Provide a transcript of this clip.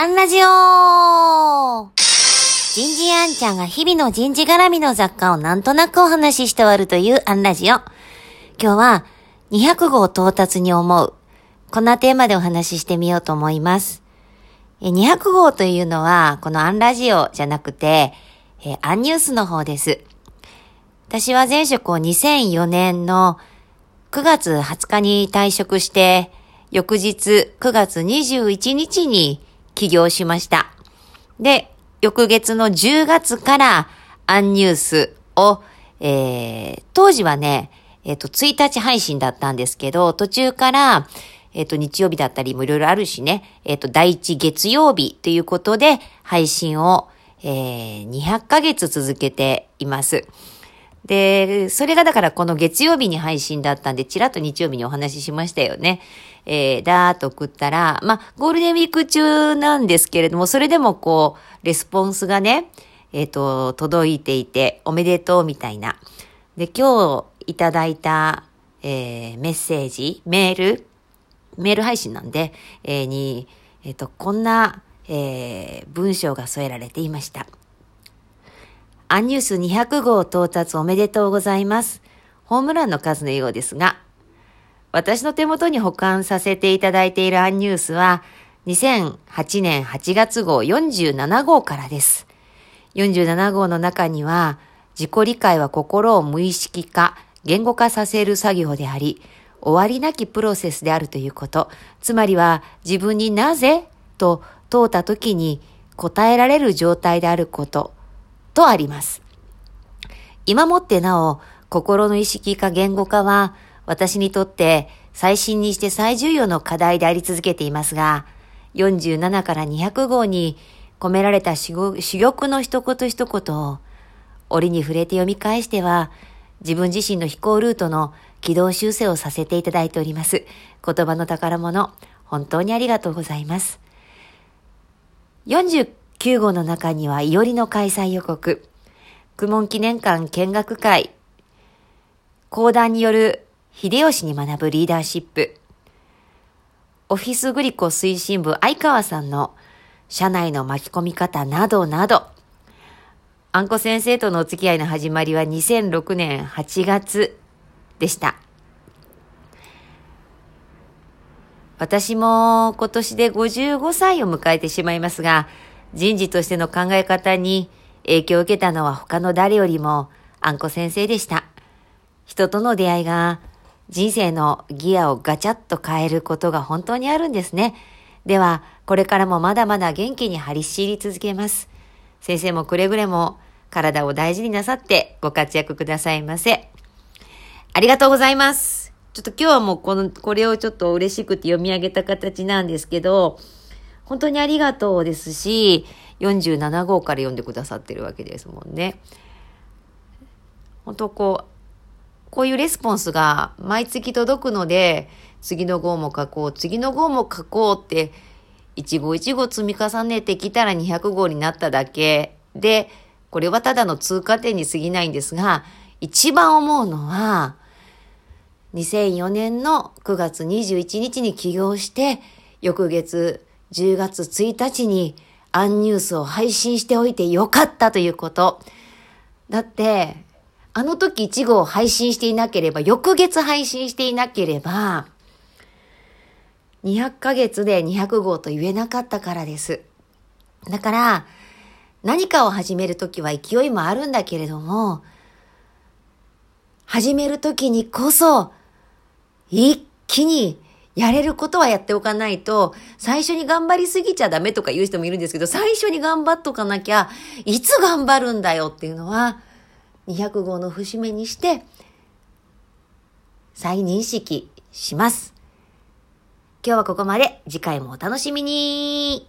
アンラジオ人事アンちゃんが日々の人事絡みの雑貨をなんとなくお話しして終わるというアンラジオ。今日は200号到達に思う。こんなテーマでお話ししてみようと思います。200号というのは、このアンラジオじゃなくて、えアンニュースの方です。私は前職を2004年の9月20日に退職して、翌日9月21日に起業しました。で、翌月の10月からアンニュースを、えー、当時はね、えっ、ー、と、1日配信だったんですけど、途中から、えっ、ー、と、日曜日だったりもいろいろあるしね、えっ、と、第一月曜日ということで配信を、えー、200ヶ月続けています。で、それがだからこの月曜日に配信だったんで、ちらっと日曜日にお話ししましたよね。えー、だーっと送ったら、まあ、ゴールデンウィーク中なんですけれども、それでもこう、レスポンスがね、えっ、ー、と、届いていて、おめでとうみたいな。で、今日いただいた、えー、メッセージ、メール、メール配信なんで、えー、に、えっ、ー、と、こんな、えー、文章が添えられていました。アンニュース200号到達おめでとうございます。ホームランの数のようですが、私の手元に保管させていただいているアンニュースは、2008年8月号47号からです。47号の中には、自己理解は心を無意識化、言語化させる作業であり、終わりなきプロセスであるということ。つまりは、自分になぜ？と問うた時に答えられる状態であることとあります。今もってなお、心の意識化言語化は、私にとって最新にして最重要の課題であり続けていますが、47から200号に込められた珠玉の一言一言を、折に触れて読み返しては、自分自身の飛行ルートの軌道修正をさせていただいております。言葉の宝物、本当にありがとうございます。9号の中には、いおりの開催予告、苦門記念館見学会、講談による秀吉に学ぶリーダーシップ、オフィスグリコ推進部相川さんの社内の巻き込み方などなど、あんこ先生とのお付き合いの始まりは2006年8月でした。私も今年で55歳を迎えてしまいますが、人事としての考え方に影響を受けたのは他の誰よりもあんこ先生でした。人との出会いが人生のギアをガチャッと変えることが本当にあるんですね。では、これからもまだまだ元気に張り知り続けます。先生もくれぐれも体を大事になさってご活躍くださいませ。ありがとうございます。ちょっと今日はもうこの、これをちょっと嬉しくて読み上げた形なんですけど、本当にありがとうですし、47号から読んでくださってるわけですもんね。本当こう、こういうレスポンスが毎月届くので、次の号も書こう、次の号も書こうって、一号一号積み重ねてきたら200号になっただけで、これはただの通過点に過ぎないんですが、一番思うのは、2004年の9月21日に起業して、翌月10月1日にアンニュースを配信しておいてよかったということ。だって、あの時1号配信していなければ、翌月配信していなければ、200ヶ月で200号と言えなかったからです。だから、何かを始めるときは勢いもあるんだけれども、始めるときにこそ、一気にやれることはやっておかないと、最初に頑張りすぎちゃダメとか言う人もいるんですけど、最初に頑張っとかなきゃ、いつ頑張るんだよっていうのは、200号の節目にして、再認識します。今日はここまで。次回もお楽しみに